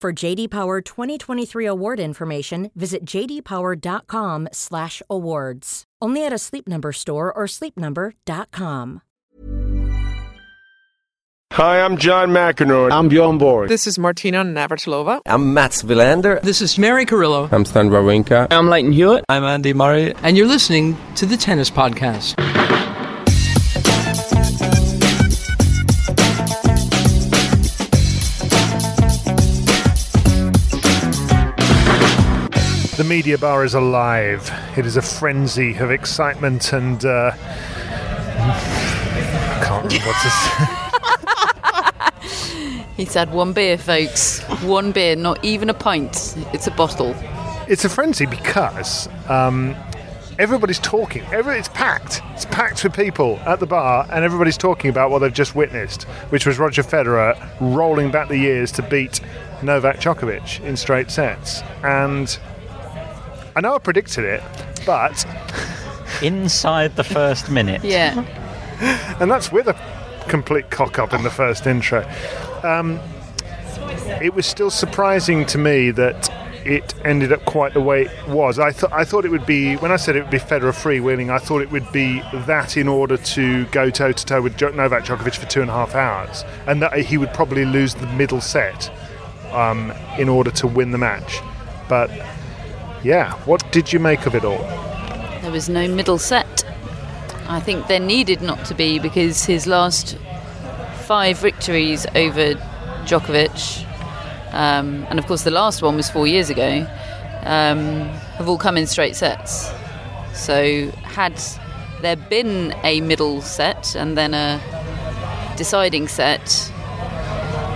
For JD Power 2023 award information, visit jdpower.com/awards. Only at a Sleep Number store or sleepnumber.com. Hi, I'm John McEnroe. I'm Bjorn Borg. This is Martina Navratilova. I'm Mats Wilander. This is Mary Carillo. I'm Stan Wawrinka. I'm Lleyton Hewitt. I'm Andy Murray. And you're listening to the Tennis Podcast. The media bar is alive. It is a frenzy of excitement and. Uh, I can't remember what to say. He said one beer, folks. One beer, not even a pint. It's a bottle. It's a frenzy because um, everybody's talking. Every, it's packed. It's packed with people at the bar, and everybody's talking about what they've just witnessed, which was Roger Federer rolling back the years to beat Novak Djokovic in straight sets. And I know I predicted it, but inside the first minute. Yeah. and that's with a complete cock up in the first intro. Um, it was still surprising to me that it ended up quite the way it was. I thought I thought it would be when I said it would be Federer freewheeling. I thought it would be that in order to go toe to toe with Novak Djokovic for two and a half hours, and that he would probably lose the middle set um, in order to win the match. But yeah, what did you make of it all? There was no middle set. I think there needed not to be because his last five victories over Djokovic, um, and of course the last one was four years ago, um, have all come in straight sets. So had there been a middle set and then a deciding set,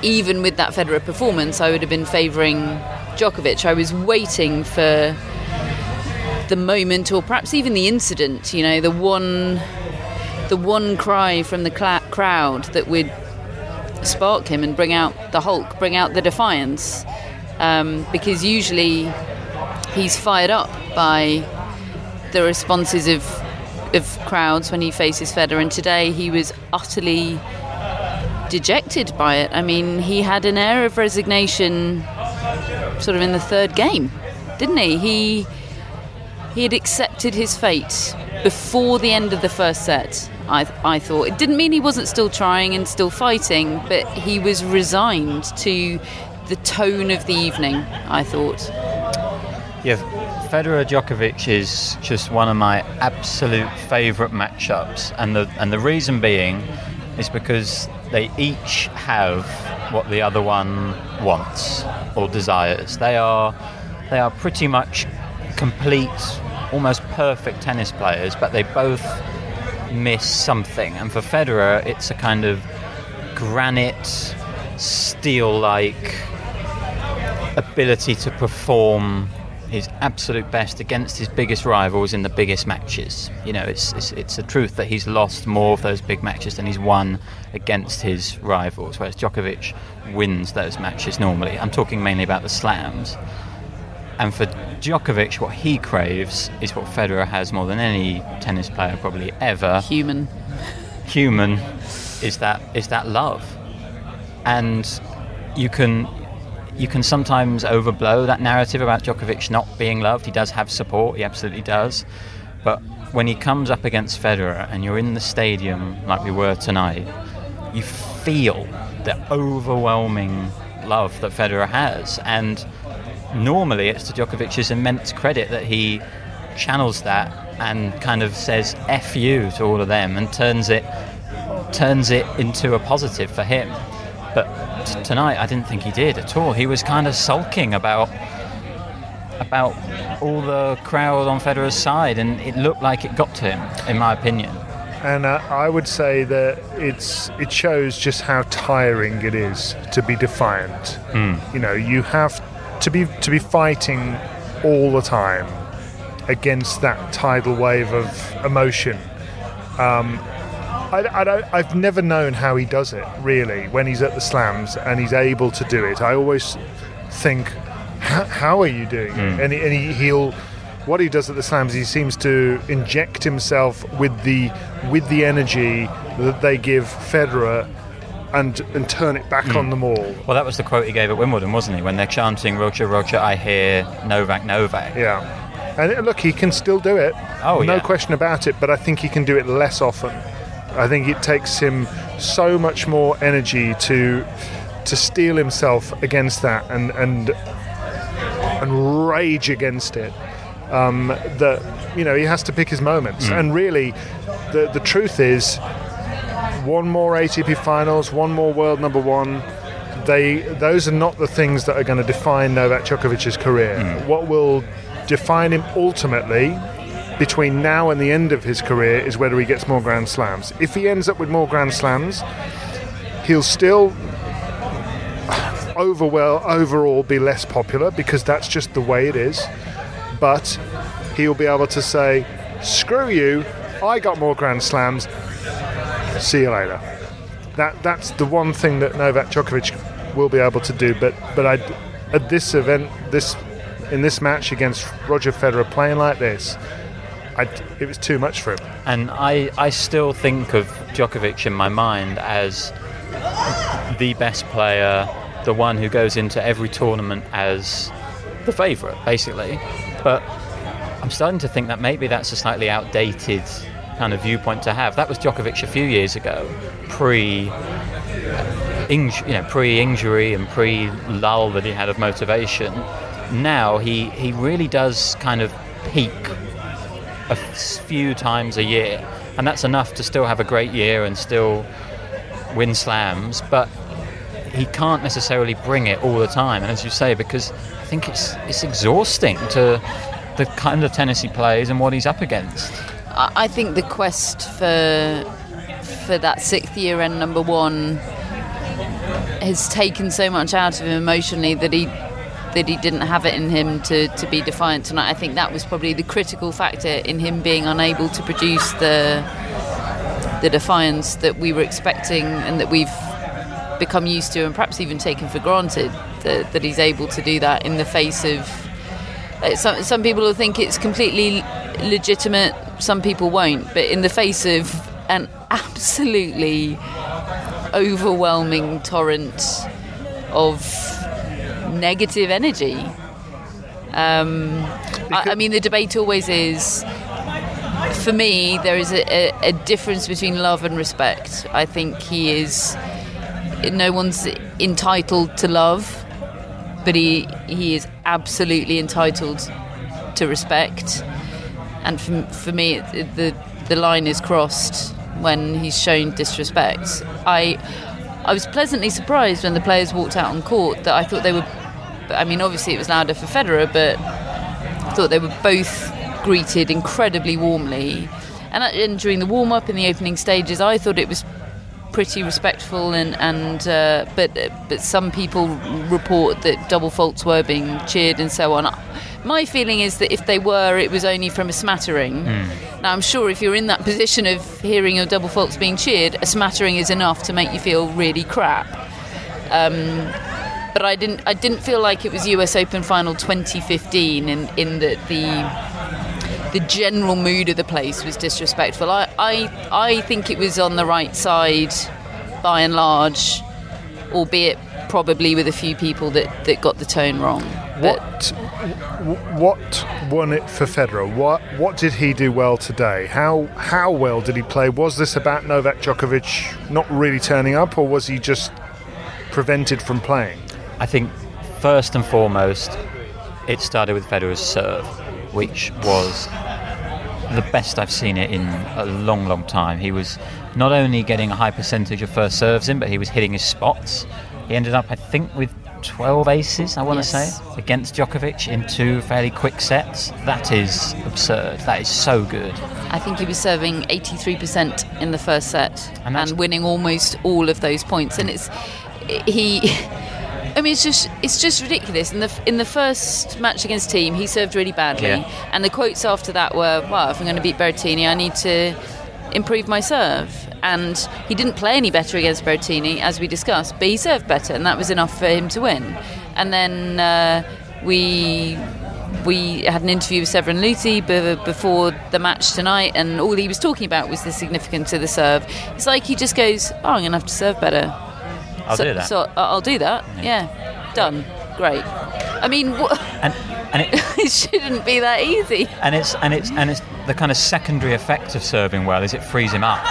even with that Federer performance, I would have been favouring Djokovic. I was waiting for the moment, or perhaps even the incident. You know, the one, the one cry from the cl- crowd that would spark him and bring out the Hulk, bring out the defiance. Um, because usually he's fired up by the responses of of crowds when he faces Federer, and today he was utterly dejected by it. I mean, he had an air of resignation, sort of in the third game, didn't he? He he had accepted his fate before the end of the first set. I, I thought it didn't mean he wasn't still trying and still fighting, but he was resigned to the tone of the evening. I thought. Yeah, Federer Djokovic is just one of my absolute favourite matchups, and the and the reason being is because they each have what the other one wants or desires. They are they are pretty much complete, almost perfect tennis players, but they both miss something. And for Federer, it's a kind of granite, steel like ability to perform his absolute best against his biggest rivals in the biggest matches. You know, it's, it's, it's a truth that he's lost more of those big matches than he's won against his rivals, whereas Djokovic wins those matches normally. I'm talking mainly about the slams. And for Djokovic, what he craves is what Federer has more than any tennis player probably ever. Human. Human is that is that love. And you can you can sometimes overblow that narrative about Djokovic not being loved. He does have support, he absolutely does. But when he comes up against Federer and you're in the stadium like we were tonight, you feel the overwhelming love that Federer has, and normally it's to Djokovic's immense credit that he channels that and kind of says "f you" to all of them and turns it turns it into a positive for him. But t- tonight, I didn't think he did at all. He was kind of sulking about about all the crowd on Federer's side, and it looked like it got to him, in my opinion. And uh, I would say that it's it shows just how tiring it is to be defiant. You know, you have to be to be fighting all the time against that tidal wave of emotion. Um, I, I I've never known how he does it really when he's at the slams and he's able to do it. I always think, how are you doing it? And, he, and he, he'll what he does at the slams he seems to inject himself with the with the energy that they give Federer and and turn it back on them all. Well, that was the quote he gave at Wimbledon, wasn't he? When they're chanting "Roger, Roger, I hear Novak, Novak." Yeah. And uh, look, he can still do it. Oh, no yeah. question about it. But I think he can do it less often. I think it takes him so much more energy to to steel himself against that and and and rage against it. Um, that you know he has to pick his moments. Mm. And really, the the truth is, one more ATP Finals, one more World Number One. They those are not the things that are going to define Novak Djokovic's career. Mm. What will define him ultimately between now and the end of his career is whether he gets more Grand Slams. If he ends up with more Grand Slams, he'll still overwell overall be less popular because that's just the way it is. But he'll be able to say, "Screw you! I got more Grand Slams. See you later." That that's the one thing that Novak Djokovic will be able to do. But but I at this event this in this match against Roger Federer playing like this, I, it was too much for him. And I, I still think of Djokovic in my mind as the best player, the one who goes into every tournament as the favourite, basically. But I'm starting to think that maybe that's a slightly outdated kind of viewpoint to have. That was Djokovic a few years ago, pre. Inj- you know, pre-injury and pre-lull that he had of motivation. Now he he really does kind of peak a few times a year, and that's enough to still have a great year and still win slams. But he can't necessarily bring it all the time, and as you say, because I think it's it's exhausting to the kind of tennis he plays and what he's up against. I I think the quest for for that sixth year and number one has taken so much out of him emotionally that he that he didn't have it in him to, to be defiant tonight. I think that was probably the critical factor in him being unable to produce the the defiance that we were expecting and that we've become used to and perhaps even taken for granted that, that he's able to do that in the face of uh, some, some people will think it's completely legitimate, some people won't. But in the face of an absolutely overwhelming torrent of negative energy, um, I, I mean, the debate always is. For me, there is a, a, a difference between love and respect. I think he is. No one's entitled to love, but he he is absolutely entitled to respect. And for, for me, it, it- the the line is crossed when he's shown disrespect. I I was pleasantly surprised when the players walked out on court that I thought they were. I mean, obviously it was louder for Federer, but I thought they were both greeted incredibly warmly. And, uh, and during the warm up in the opening stages, I thought it was pretty respectful and and uh, but but some people report that double faults were being cheered and so on. My feeling is that if they were, it was only from a smattering. Now I'm sure if you're in that position of hearing your double faults being cheered, a smattering is enough to make you feel really crap. Um, but I didn't I didn't feel like it was US Open final 2015 in in that the the general mood of the place was disrespectful. I, I, I think it was on the right side by and large, albeit probably with a few people that, that got the tone wrong. But What what won it for Federer? What what did he do well today? How how well did he play? Was this about Novak Djokovic not really turning up, or was he just prevented from playing? I think first and foremost, it started with Federer's serve, which was the best I've seen it in a long, long time. He was not only getting a high percentage of first serves in, but he was hitting his spots. He ended up, I think, with 12 aces, I want Yes. to say, against Djokovic in two fairly quick sets. That is absurd. That is so good. I think he was serving 83% in the first set And and, winning almost all of those points. And it's he. I mean, it's just it's just ridiculous. In the in the first match against Thiem, he served really badly, Yeah. and the quotes after that were, "Well, if I'm going to beat Berrettini, I need to improve my serve." And he didn't play any better against Berrettini, as we discussed, but he served better, and that was enough for him to win. And then uh, we we had an interview with Severin Luthi b- before the match tonight, and all he was talking about was the significance of the serve. It's like he just goes, "Oh, I'm going to have to serve better." I'll so, do that. So uh, I'll do that. Yeah, done. Great. I mean, and and it, it shouldn't be that easy. and it's and it's and it's the kind of secondary effect of serving well is it frees him up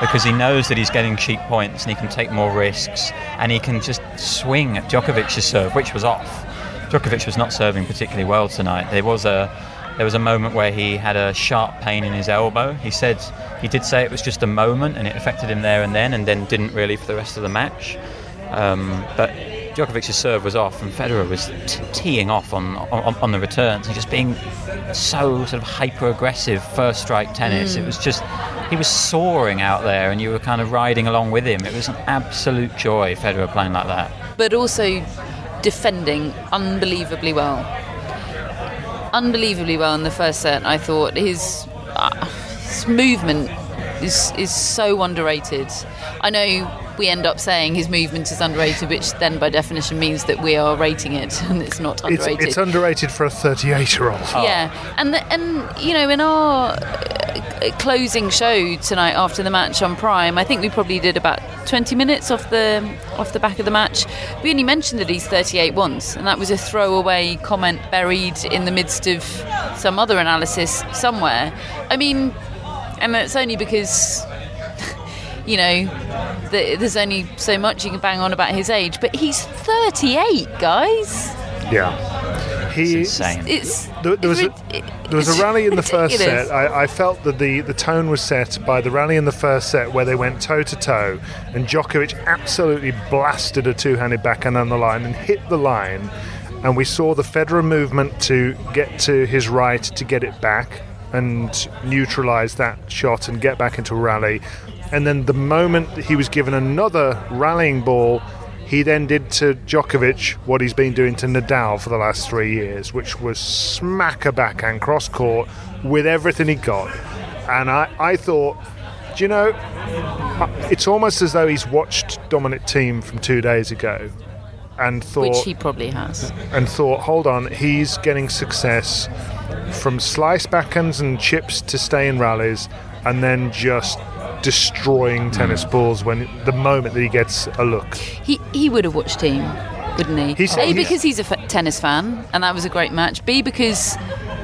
because he knows that he's getting cheap points and he can take more risks and he can just swing at Djokovic's serve, which was off. Djokovic was not serving particularly well tonight. There was a there was a moment where he had a sharp pain in his elbow. He said he did say it was just a moment and it affected him there and then, and then didn't really for the rest of the match. Um, but Djokovic's serve was off, and Federer was t- teeing off on, on on the returns and just being so sort of hyper aggressive first strike tennis. It was just he was soaring out there, and you were kind of riding along with him. It was an absolute joy Federer playing like that. but also defending unbelievably well. Unbelievably well in the first set. I thought his uh, his movement is is so underrated. I know we end up saying his movement is underrated, which then by definition means that we are rating it, and it's not underrated. it's underrated for a 38 year old. Yeah, and the, and you know in our uh, closing show tonight after the match on Prime, I think we probably did about 20 minutes off the off the back of the match. We only mentioned that he's 38 once, and that was a throwaway comment buried in the midst of some other analysis somewhere. I mean, and it's only because. You know, th- there's only so much you can bang on about his age, but he's 38, guys. Yeah. He, It's insane. It's There, there was a, there was a rally in the first set. I, I felt that the, the tone was set by the rally in the first set where they went toe to toe, and Djokovic absolutely blasted a two handed backhand on the line and hit the line. And we saw the Federer movement to get to his right to get it back and neutralise that shot and get back into rally. And then the moment he was given another rallying ball, he then did to Djokovic what he's been doing to Nadal for the last three years, which was smack a backhand cross court with everything he got. And I, I thought, do you know, it's almost as though he's watched Dominic Thiem from two days ago and thought which he probably has. and thought, hold on, he's getting success from slice backhands and chips to stay in rallies, and then just destroying hmm. tennis balls when the moment that he gets a look. He he would have watched Thiem, wouldn't he? He said- A he- because he's a f- tennis fan, and that was a great match. B because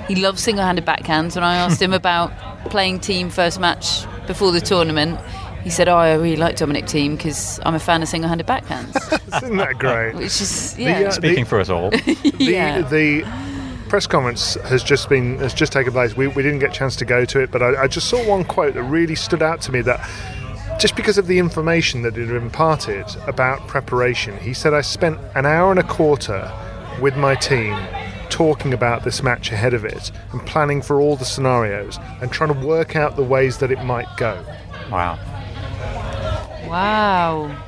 he loves single-handed backhands. When I asked him about playing Thiem first match before the tournament, he said, "Oh, I really like Dominic Thiem because I'm a fan of single-handed backhands." Isn't that great? Which is yeah, uh, Speaking for us all. the, yeah. the press conference has just been has just taken place. We, we didn't get a chance to go to it, but I, I just saw one quote that really stood out to me. That just because of the information that it imparted about preparation, he said, "I spent an hour and a quarter with my team." Talking about this match ahead of it and planning for all the scenarios and trying to work out the ways that it might go. Wow. Wow.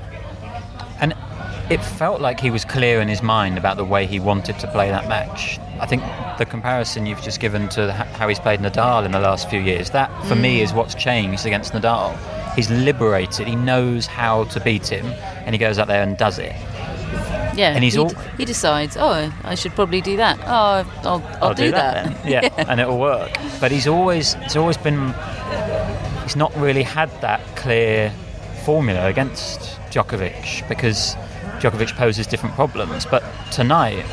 And it felt like he was clear in his mind about the way he wanted to play that match. I think the comparison you've just given to how he's played Nadal in the last few years, that for me mm. is what's changed against Nadal. He's liberated, he knows how to beat him, and he goes out there and does it. Yeah, And he's he, all- he decides, oh, I should probably do that. Oh, I'll, I'll, do, then. Yeah, and it'll work. But he's always he's always been he's not really had that clear formula against Djokovic because Djokovic poses different problems. But tonight,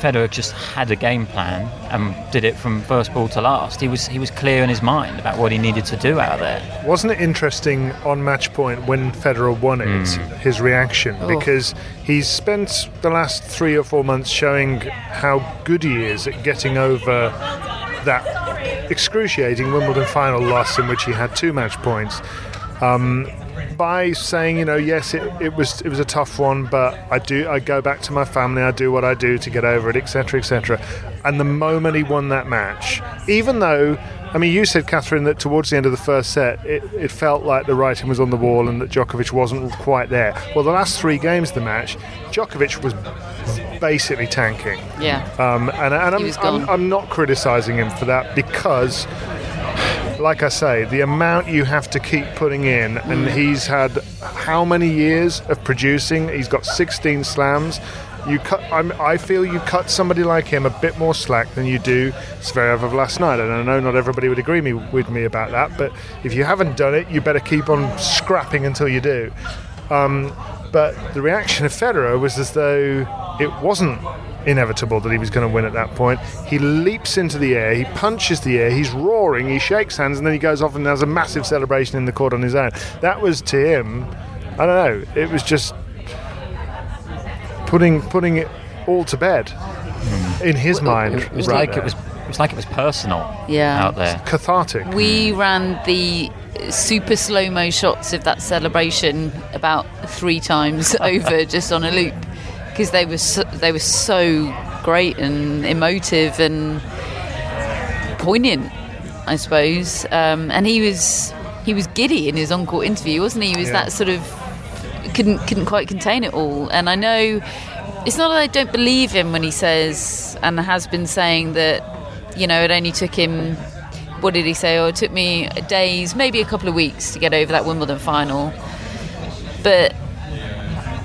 Federer just had a game plan and did it from first ball to last. He was he was clear in his mind about what he needed to do out there. Wasn't it interesting on match point when Federer won it, Mm. his reaction? Oh. Because he's spent the last three or four months showing how good he is at getting over that excruciating Wimbledon final loss in which he had two match points. Um, by saying, you know, yes, it, it was it was a tough one, but I do I go back to my family, I do what I do to get over it, etc., etc. And the moment he won that match, even though, I mean, you said, Catherine, that towards the end of the first set, it, it felt like the writing was on the wall and that Djokovic wasn't quite there. Well, the last three games of the match, Djokovic was basically tanking. Yeah. Um, and and I'm, I'm. I'm not criticising him for that because, like I say, the amount you have to keep putting in, and he's had how many years of producing? He's got 16 slams. You cut. I'm, I feel you cut somebody like him a bit more slack than you do Zverev of last night. And I know not everybody would agree me, with me about that, but if you haven't done it, you better keep on scrapping until you do. Um, but the reaction of Federer was as though it wasn't inevitable that he was going to win at that point. He leaps into the air, he punches the air, he's roaring, he shakes hands, and then he goes off and has a massive celebration in the court on his own. That was to him, I don't know, it was just putting putting it all to bed hmm. in his mind. It was right like there. it was it was like it was personal Yeah. out there. cathartic. We ran the super slow mo shots of that celebration about three times over just on a loop because they were so, they were so great and emotive and poignant, I suppose. Um, and he was he was giddy in his on-court interview, wasn't he? He was Yeah. that sort of couldn't couldn't quite contain it all. And I know it's not that I don't believe him when he says and has been saying that you know it only took him what did he say? Oh, it took me days, maybe a couple of weeks to get over that Wimbledon final. But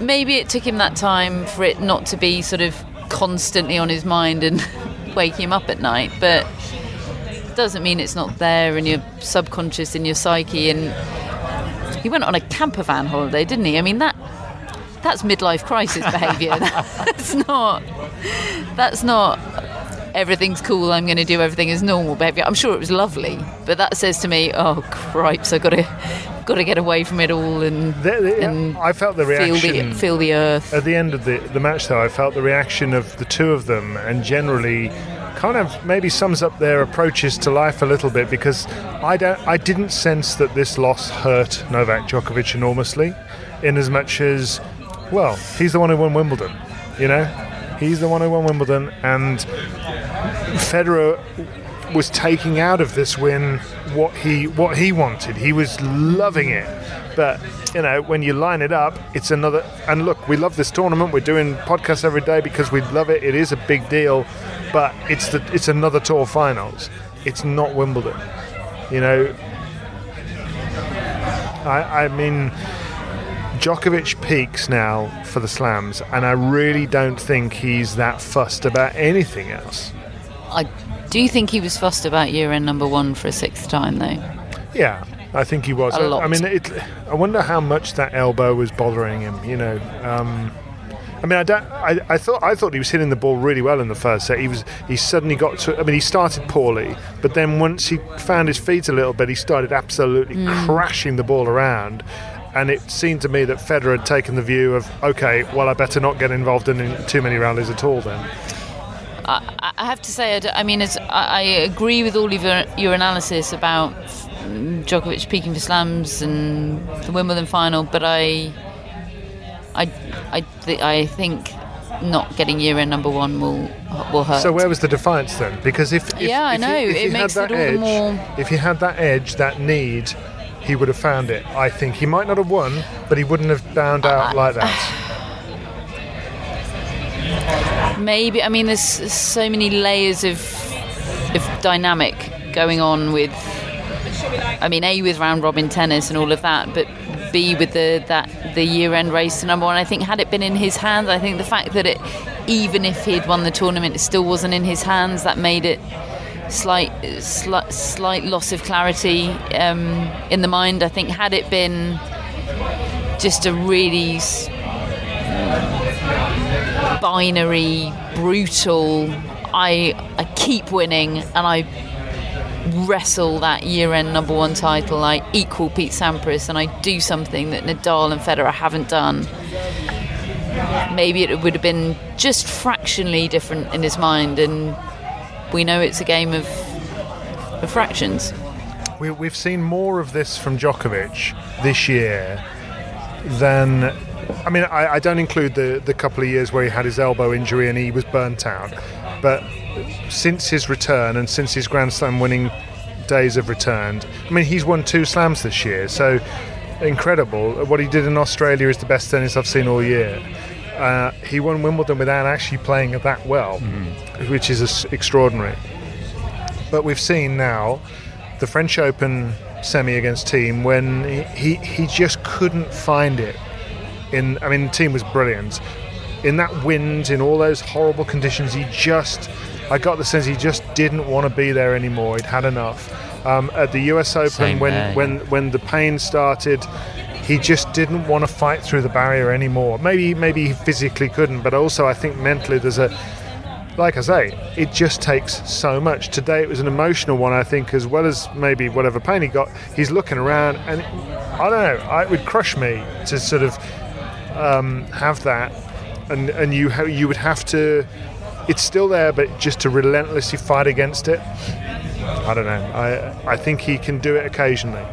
maybe it took him that time for it not to be sort of constantly on his mind and wake him up at night. But it doesn't mean it's not there in your subconscious, in your psyche. And he went on a camper van holiday, didn't he? I mean that that's midlife crisis behaviour. that's not that's not everything's cool. I'm going to do everything as normal behaviour. I'm sure it was lovely, but that says to me, oh cripes, I've got to got to get away from it all and, The- the- and I felt the feel reaction. the feel the earth. At the end of the, the match, though, I felt the reaction of the two of them, and generally, kind of maybe sums up their approaches to life a little bit because I don't, I didn't sense that this loss hurt Novak Djokovic enormously, in as much as, well, he's the one who won Wimbledon, you know, he's the one who won Wimbledon, and Federer was taking out of this win what he what he wanted. He was loving it. But you know, when you line it up, it's another. And look, we love this tournament. We're doing podcasts every day because we love it. It is a big deal, but it's the it's another tour finals. It's not Wimbledon. You know, I I mean. Djokovic peaks now for the slams, and I really don't think he's that fussed about anything else. I do think he was fussed about year end number one for a sixth time though. Yeah, I think he was. A lot. I mean, it, I wonder how much that elbow was bothering him. You know, um, I mean, I don't. I, I thought I thought he was hitting the ball really well in the first set. He was. He suddenly got to. I mean, he started poorly, but then once he found his feet a little bit, he started absolutely Hmm. crashing the ball around. And it seemed to me that Federer had taken the view of, okay, well, I better not get involved in too many rallies at all then. I, I have to say, I mean, it's, I, agree with all of your, your analysis about Djokovic peaking for slams and the Wimbledon final, but I, I, I, th- I think not getting year end number one will will hurt. So where was the defiance then? Because if, if Yeah, I know. if It makes it all the more- if he had that edge, that need, he would have found it. I think he might not have won, but he wouldn't have bound out like that. Maybe I mean, there's so many layers of of dynamic going on with. I mean, a with round robin tennis and all of that, but b with the that the year end race to number one. I think had it been in his hands, I think the fact that it, even if he'd won the tournament, it still wasn't in his hands. That made it slight slight, slight loss of clarity um, in the mind. I think had it been just a really binary, brutal. I I keep winning and I wrestle that year-end number one title. I equal Pete Sampras and I do something that Nadal and Federer haven't done. Maybe it would have been just fractionally different in his mind, and we know it's a game of, of fractions. We, we've seen more of this from Djokovic this year than. I mean, I, I don't include the, the couple of years where he had his elbow injury and he was burnt out. But since his return and since his Grand Slam winning days have returned, I mean, he's won two slams this year. So incredible. What he did in Australia is the best tennis I've seen all year. Uh, he won Wimbledon without actually playing that well, which is extraordinary. But we've seen now the French Open semi against Thiem when he, he, he just couldn't find it. In I mean, Thiem was brilliant. In that wind, in all those horrible conditions, he just I got the sense he just didn't want to be there anymore. He'd had enough. Um, at the U.S. Open, Same when there, when yeah. when the pain started, he just didn't want to fight through the barrier anymore. Maybe maybe he physically couldn't, but also I think mentally there's a like I say, it just takes so much. Today it was an emotional one, I think, as well as maybe whatever pain he got. He's looking around, and I don't know. It would crush me to sort of um, have that, and and you ha- you would have to. It's still there, but just to relentlessly fight against it. I don't know. I I think he can do it occasionally.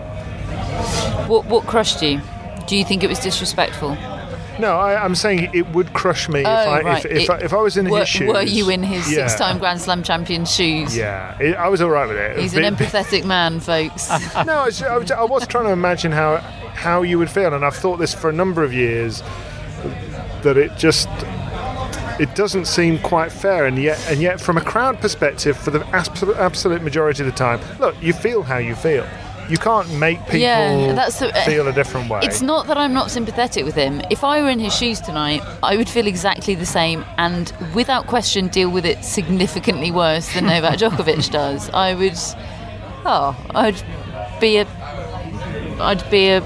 What what crushed you? Do you think it was disrespectful? No, I, I'm saying it would crush me if Oh, I right. if, if, It- I, if I was in were, his shoes. were you in his Yeah. six-time Grand Slam champion shoes? Yeah, it, I was all right with it. He's an empathetic man, folks. no, I was, I, was, I was trying to imagine how how you would feel, and I've thought this for a number of years that it just it doesn't seem quite fair, and yet and yet from a crowd perspective, for the absolute, absolute majority of the time, look, you feel how you feel. You can't make people Yeah, that's the- eh, feel a different way. It's not that I'm not sympathetic with him. If I were in his shoes tonight, I would feel exactly the same and without question deal with it significantly worse than Novak Djokovic does. I would oh, I'd be a I'd be a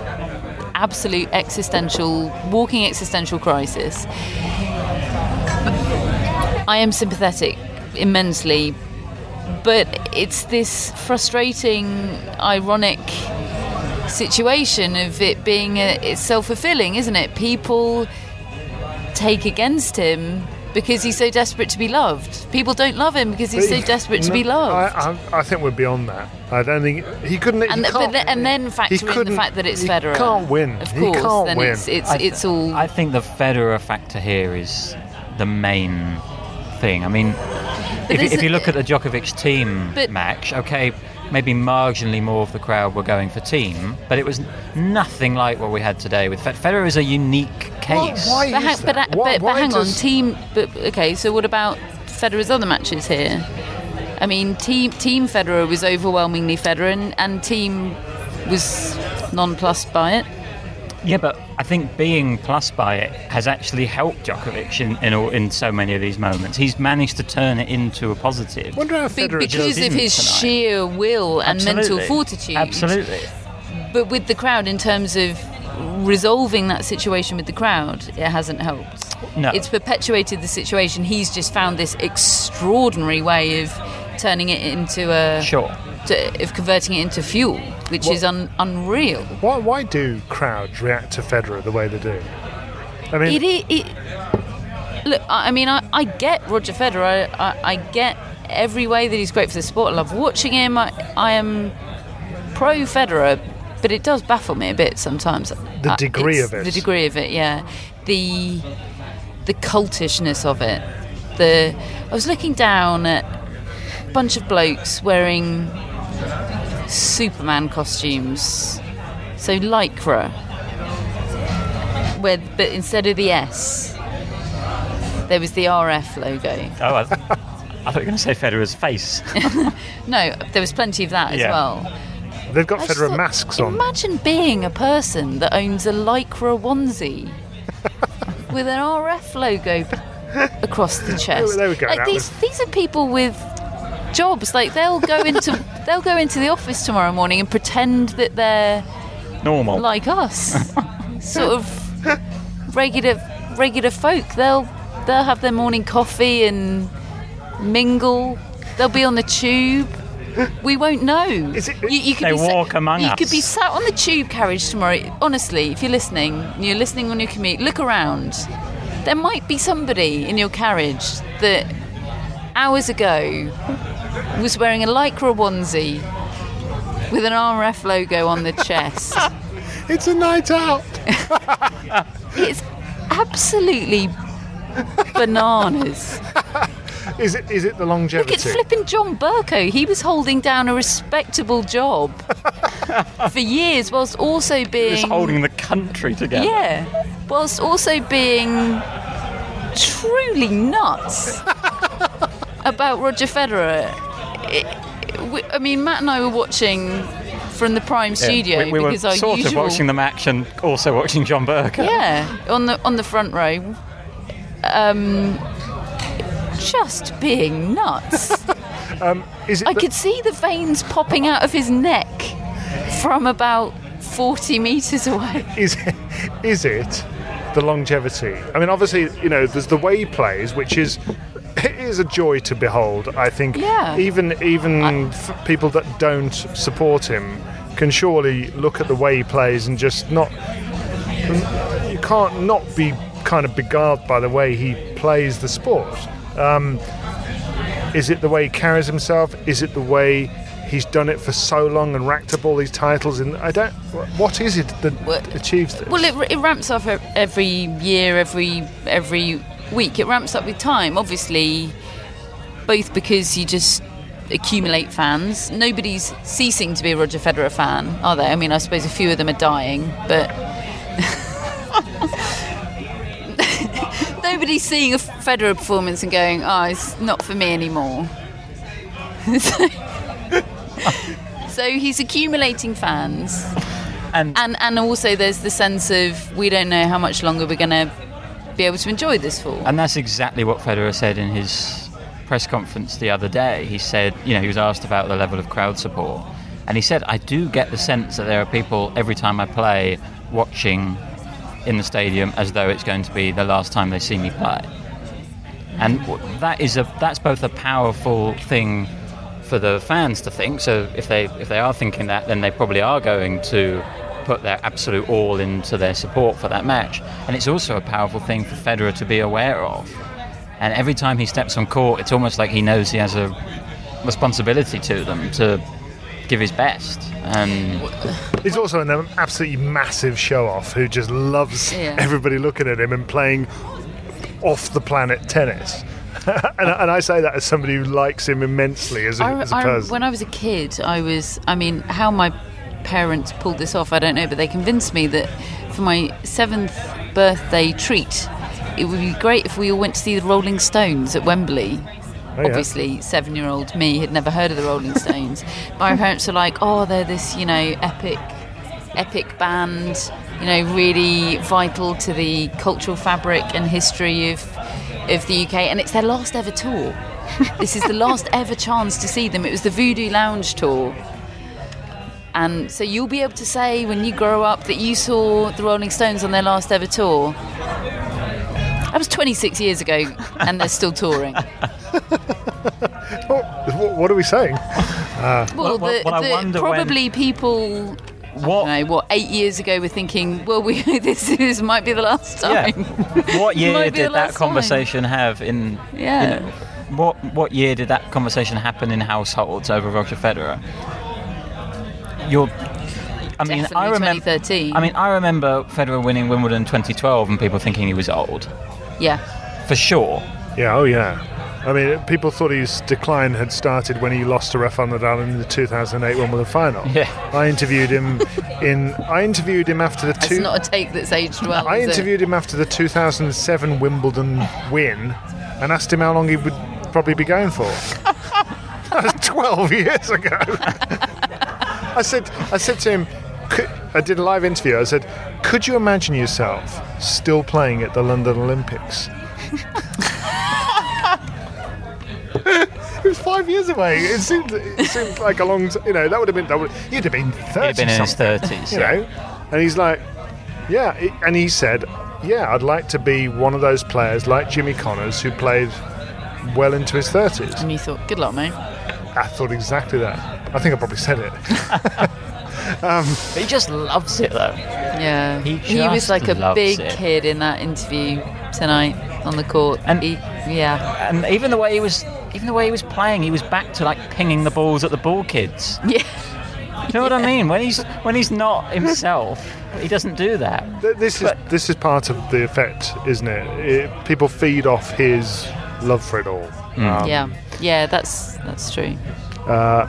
absolute existential walking existential crisis. I am sympathetic immensely but it's this frustrating, ironic situation of it being a, it's self-fulfilling, isn't it? People take against him because he's so desperate to be loved. People don't love him because he's so desperate to be loved. I, I, I think we're beyond that. I don't think he couldn't. and, th- but can't- then, and then factor in the fact that it's he Federer. can't win. Of He course, can't then win. it's it's, th- it's all. I think the Federer factor here is the main thing. I mean, if, if you look at the Djokovic Thiem match, okay, maybe marginally more of the crowd were going for Thiem, but it was nothing like what we had today with Fed- Federer. Is a unique case. why but, is hang, but, that? but, Why- but why hang on, Thiem. But okay, so what about Federer's other matches here? I mean, Thiem Thiem Federer was overwhelmingly Federer, and, and Thiem was nonplussed by it. Yeah, but I think being plus by it has actually helped Djokovic in in, all, in so many of these moments. He's managed to turn it into a positive. wonder how Be- Federer because of his tonight. sheer will and mental Absolutely. fortitude. Absolutely. But with the crowd, in terms of resolving that situation with the crowd, it hasn't helped. No. It's perpetuated the situation. He's just found this extraordinary way of turning it into a. Sure. Of converting it into fuel, which is un, unreal. Why, why do crowds react to Federer the way they do? I mean, It, it, it look. I mean, I, I get Roger Federer. I, I, I get every way that he's great for the sport. I love watching him. I, I am pro Federer, but it does baffle me a bit sometimes. The Uh, degree it's- of it. The degree of it, yeah. The the cultishness of it. The I was looking down at a bunch of blokes wearing Superman costumes, so lycra, where but instead of the S, there was the RF logo. Oh, I, I thought you were going to say Federer's face. No, there was plenty of that as Yeah. well. they've got I just Federer thought, masks on. Imagine being a person that owns a lycra onesie with an RF logo across the chest. There we go, Like that these, was- these are people with jobs. Like they'll go into they'll go into the office tomorrow morning and pretend that they're Normal. like us, sort of regular regular folk. They'll they'll have their morning coffee and mingle. They'll be on the tube. We won't know. Is it- you, you could They be sa- walk among you us. You could be sat on the tube carriage tomorrow. Honestly, if you're listening, you're listening on your commute. Look around. There might be somebody in your carriage that hours ago was wearing a lycra onesie with an RF logo on the chest. It's a night out. It's absolutely bananas. Is it? Is it the longevity? Look, longevity? it's flipping John Bercow. He was holding down a respectable job for years, whilst also being Just holding the country together. yeah, whilst also being truly nuts about Roger Federer. It- we- I mean, Matt and I were watching from the Prime Yeah, Studio we, we were because our sort usual of watching the match and also watching John Bercow. yeah on the on the front row. Um, just being nuts. Is it? I could see the veins popping out of his neck from about 40 metres away. is is it the longevity? I mean, obviously, you know, there's the way he plays, which is it is a joy to behold. I think Yeah. even even f- people that don't support him can surely look at the way he plays and just not. You can't not be kind of beguiled by the way he plays the sport. Um, is it the way he carries himself? Is it the way he's done it for so long and racked up all these titles? And I don't. What is it that Well- achieves this? Well, it, it ramps up every year, every every week. It ramps up with time, obviously, both because you just accumulate fans. Nobody's ceasing to be a Roger Federer fan, are they? I mean, I suppose a few of them are dying, but. Nobody's seeing a Federer performance and going, "Oh, it's not for me anymore." so, so he's accumulating fans, And, and and also there's the sense of we don't know how much longer we're going to be able to enjoy this for. and that's exactly what Federer said in his press conference the other day. He said, you know, he was asked about the level of crowd support. And he said, I do get the sense that there are people every time I play watching in the stadium as though it's going to be the last time they see me play. And that is a that's both a powerful thing for the fans to think. So if they if they are thinking that, then they probably are going to put their absolute all into their support for that match. And it's also a powerful thing for Federer to be aware of. And every time he steps on court, it's almost like he knows he has a responsibility to them to give his best. And He's also an absolutely massive show off who just loves Yeah. everybody looking at him and playing off the planet tennis. and, and I say that as somebody who likes him immensely as a, I, as a I- person. when I was a kid, I was. I mean, how my parents pulled this off, I don't know, but they convinced me that for my seventh birthday treat, it would be great if we all went to see the Rolling Stones at Wembley. Oh, yeah. Obviously, seven-year-old me had never heard of the Rolling Stones. my parents were like, "Oh, they're this, you know, epic, epic band. You know, really vital to the cultural fabric and history of of the UK, and it's their last ever tour. this is the last ever chance to see them. It was the Voodoo Lounge tour." And so you'll be able to say when you grow up that you saw the Rolling Stones on their last ever tour. That was 26 years ago, and they're still touring. What, what are we saying? Well, What- what- the, what the- wonder when- probably people. what know, what eight years ago we're thinking, well, we, this is, might be the last time yeah, what year did that last time. conversation have in Yeah. you know, what what year did that conversation happen in households over Roger Federer? You're I mean, Definitely I remember I mean, I remember Federer winning Wimbledon 2012 and people thinking he was old. yeah. For sure. Yeah, oh yeah. I mean, people thought his decline had started when he lost to Rafael Nadal in the 2008 Wimbledon final. Yeah. I interviewed him in. I interviewed him after the That's two. not a take that's aged well. I is it? interviewed him after the 2007 Wimbledon win and asked him how long he would probably be going for. that was 12 years ago. I said, I said to him, could, I did a live interview. I said, could you imagine yourself still playing at the London Olympics? it was five years away. It seemed, it seemed like a long, t- you know, that would have been, that would, he'd have been 30 He'd been in his 30s. you yeah. know. And he's like, yeah, and he said, yeah, I'd like to be one of those players like Jimmy Connors who played well into his 30s. And you thought, good luck, mate. I thought exactly that. I think I probably said it. But he just loves it though. Yeah. He He, was like a big it. kid in that interview tonight on the court. And- he, yeah. And even the way he was, even the way he was playing, he was back to like pinging the balls at the ball kids. Yeah. You know what I mean? When he's when he's not himself, he doesn't do that. Th- This is this is part of the effect, isn't it? it people feed off his love for it all. Um, Yeah. Yeah, that's that's true. Uh,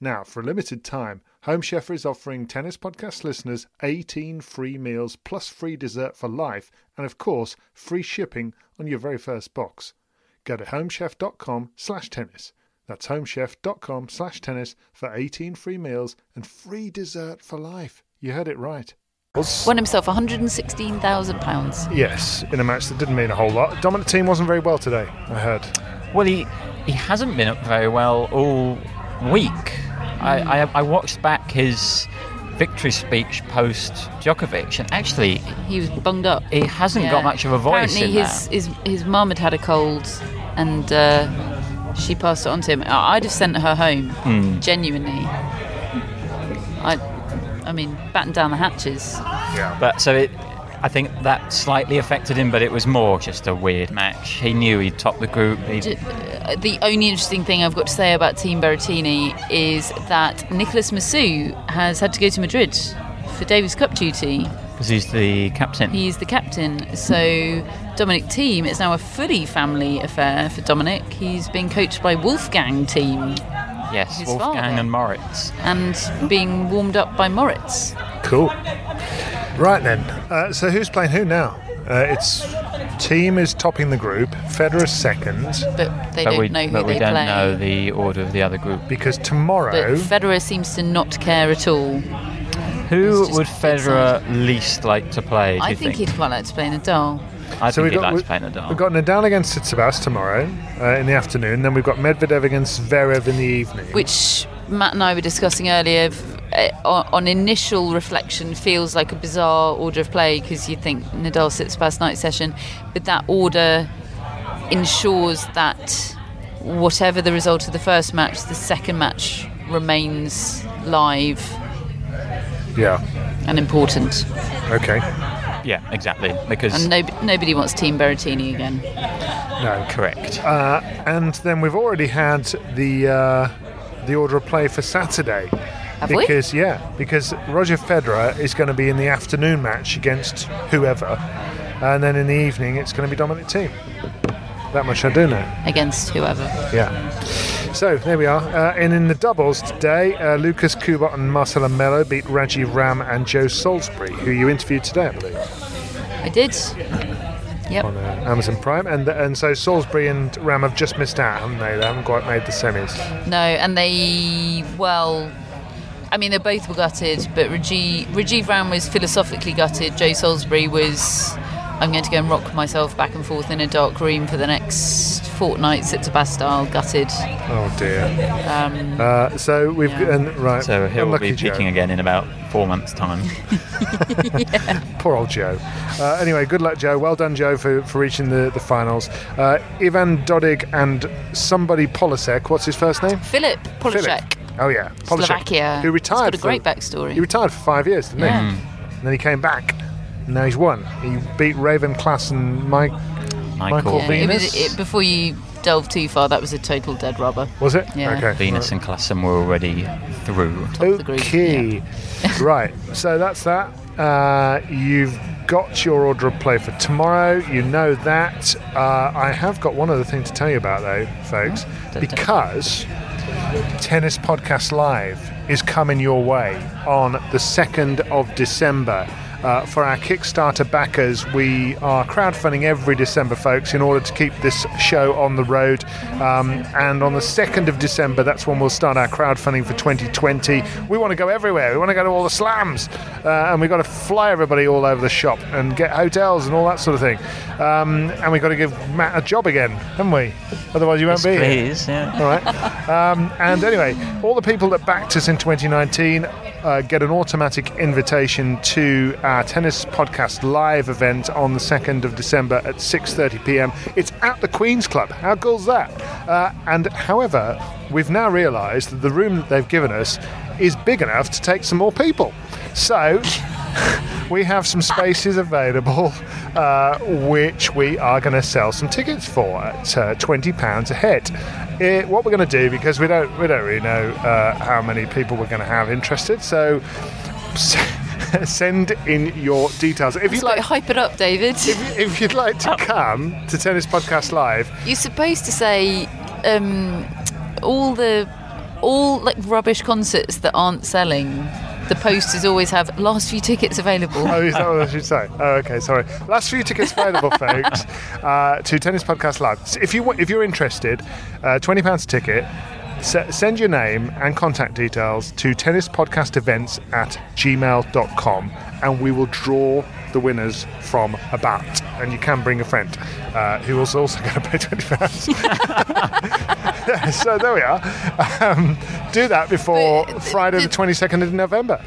Now, for a limited time, Home Chef is offering Tennis Podcast listeners 18 free meals plus free dessert for life, and of course, free shipping on your very first box. Go to homechef.com slash tennis. That's homechef.com slash tennis for 18 free meals and free dessert for life. You heard it right. Won himself £116,000. Yes, in a match that didn't mean a whole lot. Dominic Thiem wasn't very well today, I heard. Well, he he hasn't been up very well all week. I, I I watched back his victory speech post Djokovic, and actually He was bunged up. he hasn't got much of a voice Apparently, in his, that. his his mum had had a cold, and uh, she passed it on to him. I- I'd have sent her home, Hmm. genuinely. I, I mean, batten down the hatches. Yeah. But so it, I think that slightly affected him, but it was more just a weird match. He knew he'd top the group. He'd, uh, The only interesting thing I've got to say about Thiem Berrettini is that Nicolás Massú has had to go to Madrid for Davis Cup duty. because he's the captain. He's the captain. So Dominic Thiem is now a fully family affair for Dominic. He's being coached by Wolfgang Thiem yes, Wolfgang father. and Moritz. and being warmed up by Moritz. Cool. Right then. Uh, so who's playing who now? Uh, it's Thiem is topping the group. Federer's second But they but don't we, know who but we they don't play. know the order of the other group. because tomorrow. but tomorrow. Federer seems to not care at all. Who would inside. Federer least like to play? Do I you think, think? he'd quite like to play Nadal. I so think we've he'd got, like we- to play Nadal. we've got Nadal against Tsitsipas tomorrow uh, in the afternoon. Then we've got Medvedev against Zverev in the evening. which Matt and I were discussing earlier. F- eh, On on initial reflection, feels like a bizarre order of play because you think Nadal Tsitsipas night session, but that order ensures that whatever the result of the first match, the second match remains live yeah. and important. Okay. yeah, exactly. Because And no, nobody wants Thiem Berrettini again. No. correct. Uh, and then we've already had the uh, the order of play for Saturday. Have we? because yeah, because Roger Federer is going to be in the afternoon match against whoever, and then in the evening it's going to be Dominic Thiem. That much I do know. Against whoever. Yeah. So there we are. Uh, and in the doubles today, uh, Lukasz Kubot and Marcelo Melo beat Rajiv Ram and Joe Salisbury, who you interviewed today, I believe. I did. Yep. on uh, Amazon Prime, and and so Salisbury and Ram have just missed out, haven't they? They haven't quite made the semis. No, and they well. I mean, they both were gutted, but Rajiv, Rajiv Ram was philosophically gutted. Joe Salisbury was, I'm going to go and rock myself back and forth in a dark room for the next fortnight, Tsitsipas style, gutted. Oh dear. Um, Uh, so we've Yeah. and right. So he'll unlucky be Joe. peaking again in about four months' time. Poor old Joe. Uh, anyway, good luck, Joe. Well done, Joe, for, for reaching the, the finals. Uh, Ivan Dodig and somebody Polasek. What's his first name? Filip Polášek, Philip. Oh yeah, Polasek, Slovakia. Who retired? He's got a great for, backstory. He retired for five years, didn't Yeah. he? And then he came back. And now he's won. He beat Raven Klass and Mike. Michael Yeah, it was, Venus? it, before you delve too far, that was a total dead rubber. Was it? Yeah. Okay. Venus and Klaasen were already through. of the group, Okay. right. So that's that. Uh, you've got your order of play for tomorrow. You know that. Uh, I have got one other thing to tell you about, though, folks, Don't- because Tennis Podcast Live is coming your way on the 2nd of December. Uh, for our Kickstarter backers, we are crowdfunding every December, folks, in order to keep this show on the road. Um, and on the 2nd of December, that's when we'll start our crowdfunding for 2020. We want to go everywhere. We want to go to all the slams. Uh, and we've got to fly everybody all over the shop and get hotels and all that sort of thing. Um, and we've got to give Matt a job again, haven't we? Otherwise, you won't Yes, be here. please, yeah. All right. Um, and anyway, all the people that backed us in 2019 uh, get an automatic invitation to our tennis podcast live event on the 2nd of December at 6:30 p.m. It's at the Queen's Club. How cool's that? Uh, and however, we've now realised that the room that they've given us is big enough to take some more people. So. we have some spaces available, uh, which we are going to sell some tickets for at uh, twenty pounds a head. Eh, what we're going to do because we don't we don't really know uh, how many people we're going to have interested, so. Send in your details. If you'd like like, hype it up, David. if, if you'd like to come to Tennis Podcast Live, You're supposed to say um, all the all like rubbish concerts that aren't selling. The posters always have last few tickets available. Oh, is that what I should say? Oh, okay, sorry. Last few tickets available, folks, uh, to Tennis Podcast Live. So if you if you're interested, uh, twenty pounds a ticket. S- send your name and contact details to tennispodcastevents at gmail.com and we will draw the winners from a bat. And you can bring a friend uh, who is also going to pay £20. Yeah, so there we are. Um, do that before But- Friday the the- 22nd of November.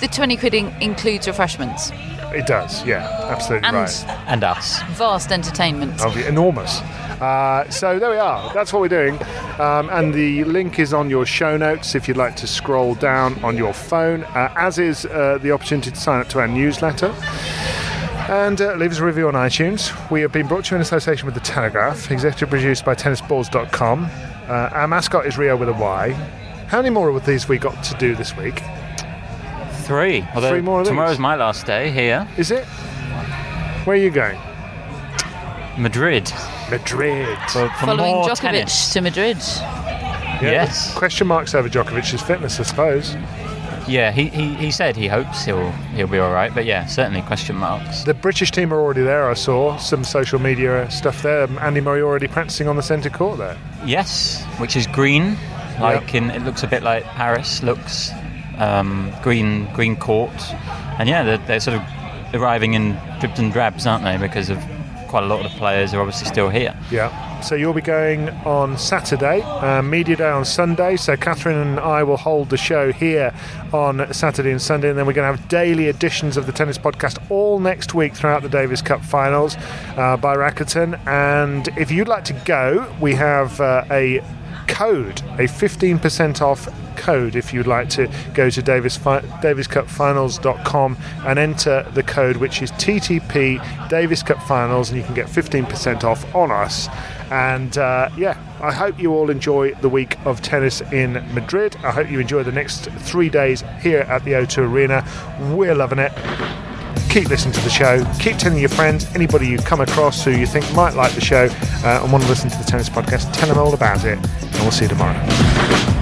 The twenty quid in- includes refreshments It does, yeah, absolutely and right. And us. vast entertainment. That'll be enormous. Uh, so there we are. That's what we're doing. Um, and the link is on your show notes if you'd like to scroll down on your phone, uh, as is uh, the opportunity to sign up to our newsletter. And uh, leave us a review on iTunes. We have been brought to you in association with The Telegraph, executive produced by tennisballs.com. Uh, our mascot is Rio with a Y. How many more of these we got to do this week? Three. Although Three more of these. tomorrow's my last day here. Is it? Where are you going? Madrid. Madrid. For, for Following more Djokovic tennis. to Madrid. Yeah, Yes. Question marks over Djokovic's fitness, I suppose. Yeah, he, he, he said he hopes he'll he'll be all right, but yeah, certainly question marks. The British team are already there. I saw some social media stuff there. Andy Murray already practicing on the centre court there. Yes, which is green, like in it looks a bit like Paris looks, um, green green court, and yeah, they're, they're sort of arriving in dribs and drabs, aren't they? Because of quite a lot of the players are obviously still here. Yeah. So you'll be going on Saturday, uh, media day on Sunday. So Catherine and I will hold the show here on Saturday and Sunday, and then we're going to have daily editions of the tennis podcast all next week throughout the Davis Cup finals uh, by Rakuten. And if you'd like to go, we have uh, a code, a 15% off code if you'd like to go to Davis Fi- daviscupfinals.com and enter the code which is TTP Davis Cup Finals and you can get 15% off on us. And uh, yeah I hope you all enjoy the week of tennis in Madrid. I hope you enjoy the next three days here at the O2 Arena. We're loving it keep listening to the show. Keep telling your friends, anybody you come across who you think might like the show uh, and want to listen to the tennis podcast, tell them all about it. And we'll see you tomorrow.